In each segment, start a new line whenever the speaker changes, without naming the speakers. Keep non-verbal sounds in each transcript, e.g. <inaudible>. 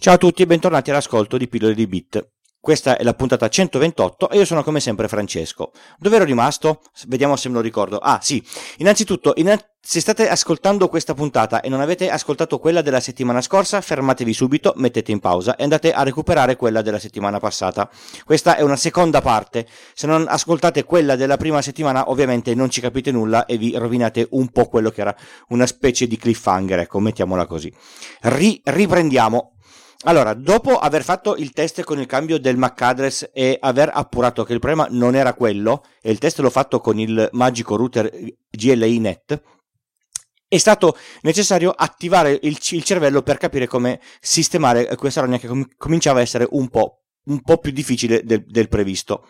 Ciao a tutti e bentornati all'ascolto di Pillole di Bit. Questa è la puntata 128 e io sono come sempre Francesco. Dove ero rimasto? Vediamo se me lo ricordo. Ah, sì. Innanzitutto, inna- se state ascoltando questa puntata e non avete ascoltato quella della settimana scorsa, fermatevi subito, mettete in pausa e andate a recuperare quella della settimana passata. Questa è una seconda parte. Se non ascoltate quella della prima settimana, ovviamente non ci capite nulla e vi rovinate un po' quello che era una specie di cliffhanger, ecco, mettiamola così. Ri- riprendiamo. Allora, dopo aver fatto il test con il cambio del MAC address e aver appurato che il problema non era quello, e il test l'ho fatto con il magico router GLI Net, è stato necessario attivare il, il cervello per capire come sistemare questa rogna che com- cominciava a essere un po', un po più difficile del, del previsto.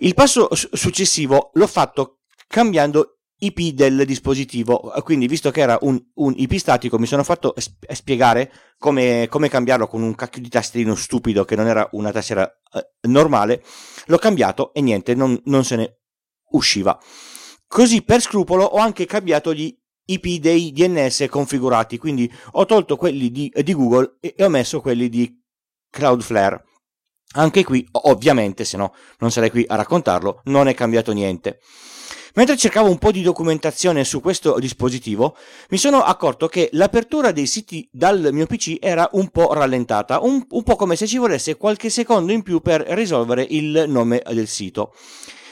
Il passo successivo l'ho fatto cambiando IP del dispositivo. Quindi, visto che era un, un IP statico, mi sono fatto sp- spiegare come, come, cambiarlo con un cacchio di tastierino stupido che non era una tastiera eh, normale. L'ho cambiato e niente, non, non se ne usciva. Così per scrupolo ho anche cambiato gli IP dei DNS configurati, quindi ho tolto quelli di, di Google e, e ho messo quelli di Cloudflare. Anche qui, ovviamente, se no non sarei qui a raccontarlo, non è cambiato niente. Mentre cercavo un po' di documentazione su questo dispositivo, mi sono accorto che l'apertura dei siti dal mio PC era un po' rallentata, un, un po' come se ci volesse qualche secondo in più per risolvere il nome del sito.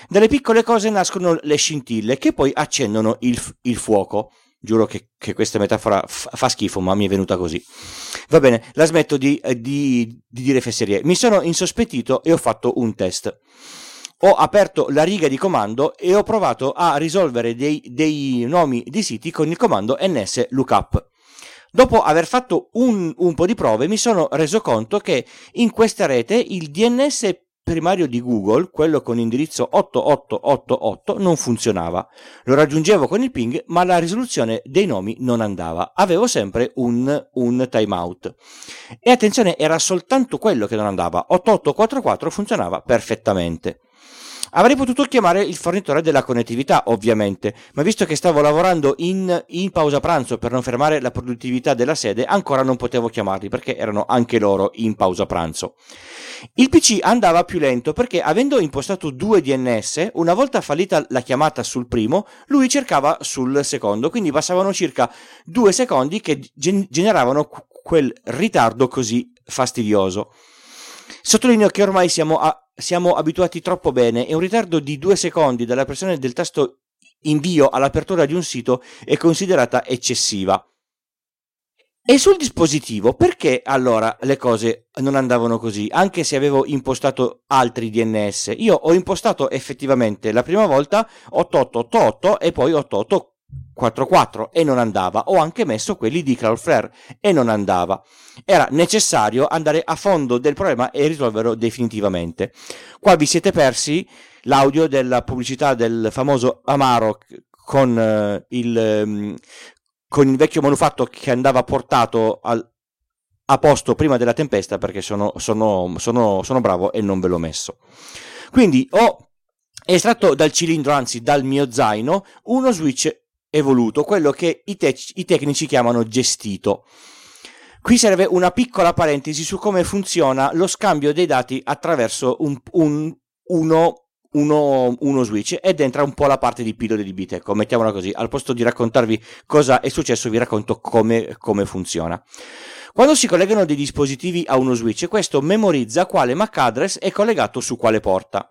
Dalle piccole cose nascono le scintille che poi accendono il, il fuoco. Giuro che, che questa metafora f- fa schifo, ma mi è venuta così. Va bene, la smetto di, di, di dire fesserie. Mi sono insospettito e ho fatto un test ho aperto la riga di comando e ho provato a risolvere dei, dei nomi di siti con il comando ns lookup. Dopo aver fatto un, un, po' di prove mi sono reso conto che in questa rete il DNS primario di Google, quello con indirizzo 8888, non funzionava. Lo raggiungevo con il ping, ma la risoluzione dei nomi non andava. Avevo sempre un, un timeout. E attenzione, era soltanto quello che non andava. 8844 funzionava perfettamente. Avrei potuto chiamare il fornitore della connettività, ovviamente, ma visto che stavo lavorando in, in, pausa pranzo per non fermare la produttività della sede, ancora non potevo chiamarli perché erano anche loro in pausa pranzo. Il PC andava più lento perché avendo impostato due DNS, una volta fallita la chiamata sul primo, lui cercava sul secondo, quindi passavano circa due secondi che gen- generavano quel ritardo così fastidioso. Sottolineo che ormai siamo a siamo abituati troppo bene e un ritardo di due secondi dalla pressione del tasto invio all'apertura di un sito è considerata eccessiva. E sul dispositivo, perché allora le cose non andavano così, anche se avevo impostato altri DNS? Io ho impostato effettivamente la prima volta 8888 e poi 88 4.4 e non andava. Ho anche messo quelli di Cloudflare e non andava. Era necessario andare a fondo del problema e risolverlo definitivamente. Qua vi siete persi l'audio della pubblicità del famoso Amaro con, uh, il, um, con il vecchio manufatto che andava portato al, a posto prima della tempesta perché sono, sono, sono, sono bravo e non ve l'ho messo. Quindi ho estratto dal cilindro, anzi dal mio zaino, uno switch evoluto, quello che i, te- i tecnici chiamano gestito. Qui serve una piccola parentesi su come funziona lo scambio dei dati attraverso un, un, uno, uno, uno, switch ed entra un po' la parte di pillole di bit. Ecco, mettiamola così. Al posto di raccontarvi cosa è successo, vi racconto come, come funziona. Quando si collegano dei dispositivi a uno switch, questo memorizza quale MAC address è collegato su quale porta.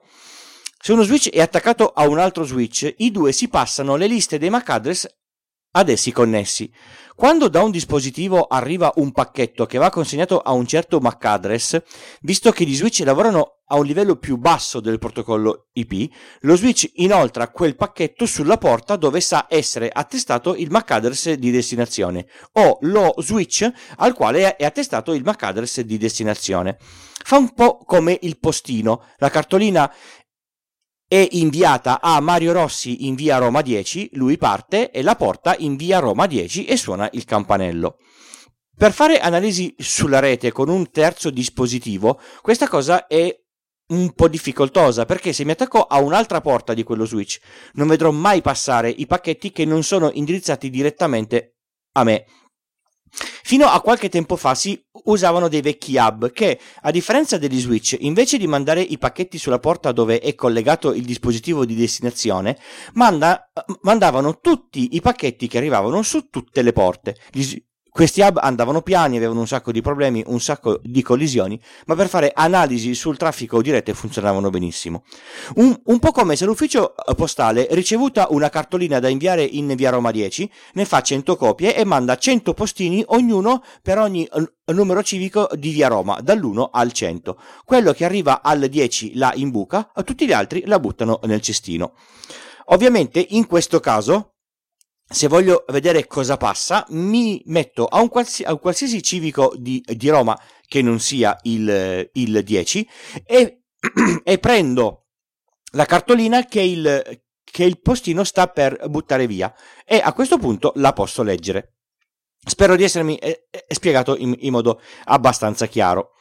Se uno switch è attaccato a un altro switch, i due si passano le liste dei MAC address ad essi connessi. Quando da un dispositivo arriva un pacchetto che va consegnato a un certo MAC address, visto che gli switch lavorano a un livello più basso del protocollo IP, lo switch inoltra quel pacchetto sulla porta dove sa essere attestato il MAC address di destinazione o lo switch al quale è attestato il MAC address di destinazione. Fa un po' come il postino, la cartolina è inviata a Mario Rossi in via Roma 10, lui parte e la porta in via Roma 10 e suona il campanello. Per fare analisi sulla rete con un terzo dispositivo, questa cosa è un po' difficoltosa perché se mi attacco a un'altra porta di quello switch non vedrò mai passare i pacchetti che non sono indirizzati direttamente a me. Fino a qualche tempo fa si usavano dei vecchi hub che, a differenza degli switch, invece di mandare i pacchetti sulla porta dove è collegato il dispositivo di destinazione, manda, mandavano tutti i pacchetti che arrivavano su tutte le porte. Gli, questi hub andavano piani, avevano un sacco di problemi, un sacco di collisioni, ma per fare analisi sul traffico di rete funzionavano benissimo. Un, un po' come se l'ufficio postale, ricevuta una cartolina da inviare in via Roma 10, ne fa 100 copie e manda 100 postini, ognuno per ogni numero civico di via Roma, dall'1 al 100. Quello che arriva al 10 la imbuca, tutti gli altri la buttano nel cestino. Ovviamente in questo caso se voglio vedere cosa passa, mi metto a un, qualsi- a un qualsiasi civico di, di, Roma che non sia il, il 10 e, <clears throat> e, prendo la cartolina che il, che il postino sta per buttare via e a questo punto la posso leggere. Spero di essermi eh, eh, spiegato in, in, modo abbastanza chiaro.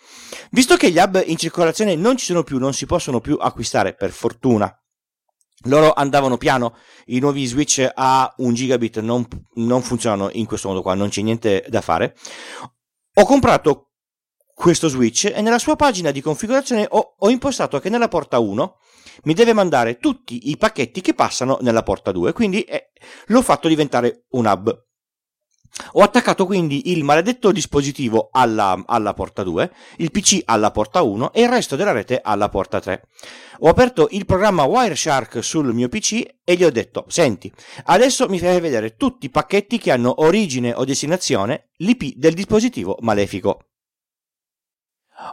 Visto che gli hub in circolazione non ci sono più, non si possono più acquistare per fortuna loro andavano piano, i nuovi switch a 1 gigabit non, non funzionano in questo modo qua, non c'è niente da fare. Ho comprato questo switch e nella sua pagina di configurazione ho, ho, impostato che nella porta 1 mi deve mandare tutti i pacchetti che passano nella porta 2, quindi eh, l'ho fatto diventare un hub. Ho attaccato quindi il maledetto dispositivo alla, alla, porta 2, il PC alla porta 1 e il resto della rete alla porta 3. Ho aperto il programma Wireshark sul mio PC e gli ho detto: Senti, adesso mi fai vedere tutti i pacchetti che hanno origine o destinazione l'IP del dispositivo malefico.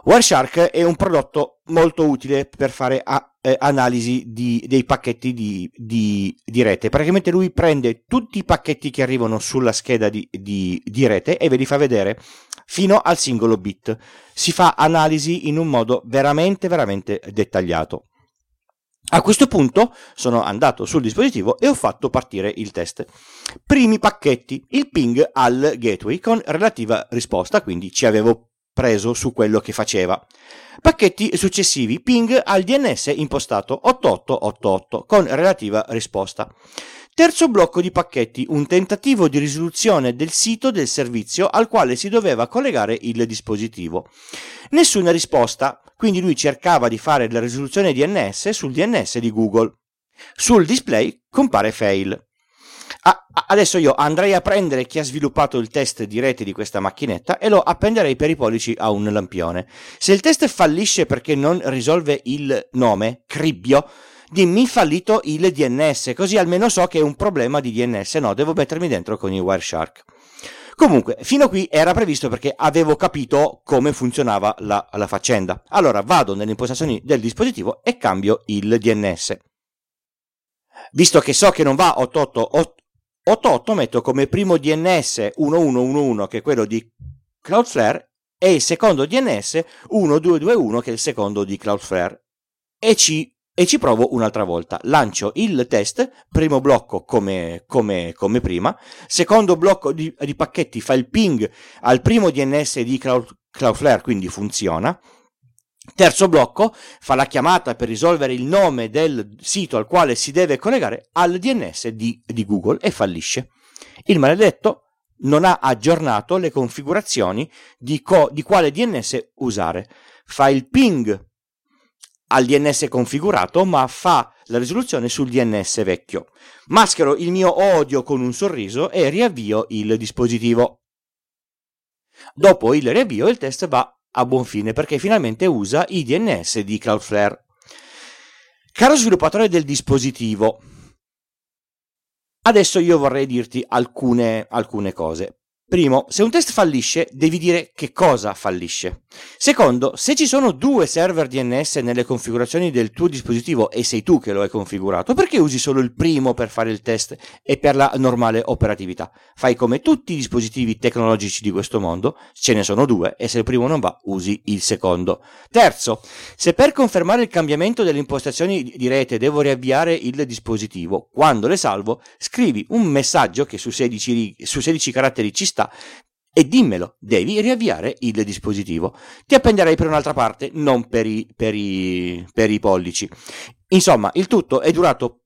Wireshark è un prodotto molto utile per fare a, eh, analisi di, dei pacchetti di, di, di, rete. Praticamente lui prende tutti i pacchetti che arrivano sulla scheda di, di rete e ve li fa vedere fino al singolo bit. Si fa analisi in un modo veramente, veramente dettagliato. A questo punto sono andato sul dispositivo e ho fatto partire il test. Primi pacchetti, il ping al gateway con relativa risposta, quindi ci avevo preso su quello che faceva. Pacchetti successivi, ping al DNS impostato 8888 con relativa risposta. Terzo blocco di pacchetti, un tentativo di risoluzione del sito del servizio al quale si doveva collegare il dispositivo. Nessuna risposta, quindi lui cercava di fare la risoluzione DNS sul DNS di Google. Sul display compare fail. Ah, adesso io andrei a prendere chi ha sviluppato il test di rete di questa macchinetta e lo appenderei per i pollici a un lampione. Se il test fallisce perché non risolve il nome, cribbio, dimmi fallito il DNS, così almeno so che è un problema di DNS, no, devo mettermi dentro con il Wireshark. Comunque, fino a qui era previsto perché avevo capito come funzionava la, la faccenda. Allora vado nelle impostazioni del dispositivo e cambio il DNS. Visto che so che non va 88 88 metto come primo DNS 1111 che è quello di Cloudflare e il secondo DNS 1221 che è il secondo di Cloudflare. E ci, e ci provo un'altra volta. Lancio il test, primo blocco come, come, come prima, secondo blocco di, di, pacchetti fa il ping al primo DNS di Cloud, Cloudflare, quindi funziona Terzo blocco fa la chiamata per risolvere il nome del sito al quale si deve collegare al DNS di, di Google e fallisce. Il maledetto non ha aggiornato le configurazioni di, co- di quale DNS usare. Fa il ping al DNS configurato, ma fa la risoluzione sul DNS vecchio. Maschero il mio odio con un sorriso e riavvio il dispositivo. Dopo il riavvio il test va a buon fine perché finalmente usa i DNS di Cloudflare. Caro sviluppatore del dispositivo, adesso io vorrei dirti alcune, alcune cose. Primo, se un test fallisce, devi dire che cosa fallisce. Secondo, se ci sono due server DNS nelle configurazioni del tuo dispositivo e sei tu che lo hai configurato, perché usi solo il primo per fare il test e per la normale operatività? Fai come tutti i dispositivi tecnologici di questo mondo, ce ne sono due e se il primo non va, usi il secondo. Terzo, se per confermare il cambiamento delle impostazioni di rete devo riavviare il dispositivo, quando le salvo, scrivi un messaggio che su 16, su 16 caratteri ci sta sta e dimmelo, devi riavviare il dispositivo. Ti appenderei per un'altra parte, non per i, per i, per i pollici. Insomma, il tutto è durato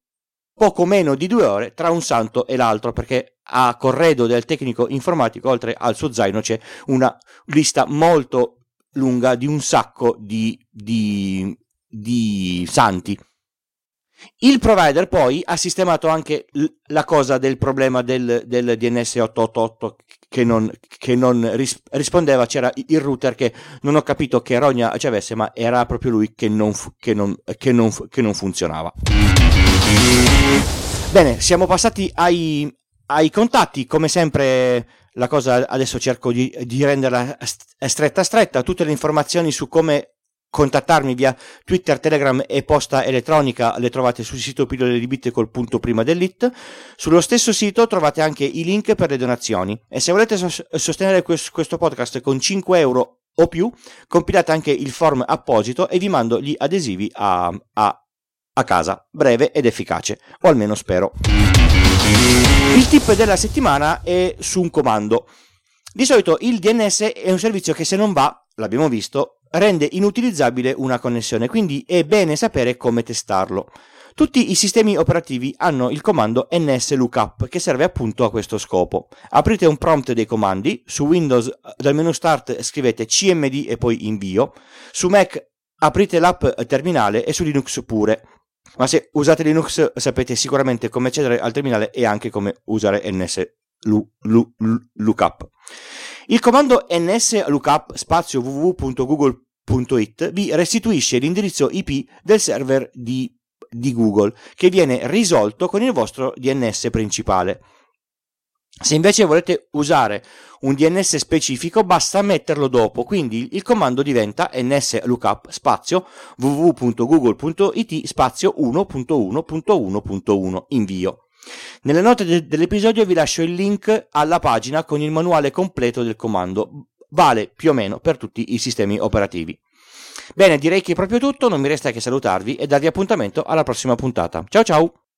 poco meno di due ore tra un santo e l'altro, perché a corredo del tecnico informatico, oltre al suo zaino, c'è una lista molto lunga di un sacco di, di, di santi. Il provider poi ha sistemato anche la cosa del problema del, del DNS 888 che non, che non ris- rispondeva, c'era il router che non ho capito che rogna ci avesse, ma era proprio lui che non, fu- che non, che non, fu- che non funzionava. Bene, siamo passati ai, ai contatti, come sempre la cosa adesso cerco di, di renderla stretta stretta, tutte le informazioni su come contattarmi via Twitter, Telegram e posta elettronica le trovate sul sito pillole di bit col punto prima dell'it. Sullo stesso sito trovate anche i link per le donazioni e se volete sostenere questo podcast con 5 euro o più compilate anche il form apposito e vi mando gli adesivi a, a, a casa, breve ed efficace, o almeno spero. Il tip della settimana è su un comando. Di solito il DNS è un servizio che se non va, l'abbiamo visto, rende inutilizzabile una connessione, quindi è bene sapere come testarlo. Tutti i sistemi operativi hanno il comando nslookup che serve appunto a questo scopo. Aprite un prompt dei comandi, su Windows dal menu start scrivete cmd e poi invio, su Mac aprite l'app terminale e su Linux pure. Ma se usate Linux sapete sicuramente come accedere al terminale e anche come usare nslookup. Il comando nslookup spazio www.google.it vi restituisce l'indirizzo IP del server di, di Google che viene risolto con il vostro DNS principale. Se invece volete usare un DNS specifico basta metterlo dopo, quindi il comando diventa nslookup spazio www.google.it spazio 1.1.1.1 invio. Nelle note de- dell'episodio vi lascio il link alla pagina con il manuale completo del comando. Vale più o meno per tutti i sistemi operativi. Bene, direi che è proprio tutto, non mi resta che salutarvi e darvi appuntamento alla prossima puntata. Ciao ciao!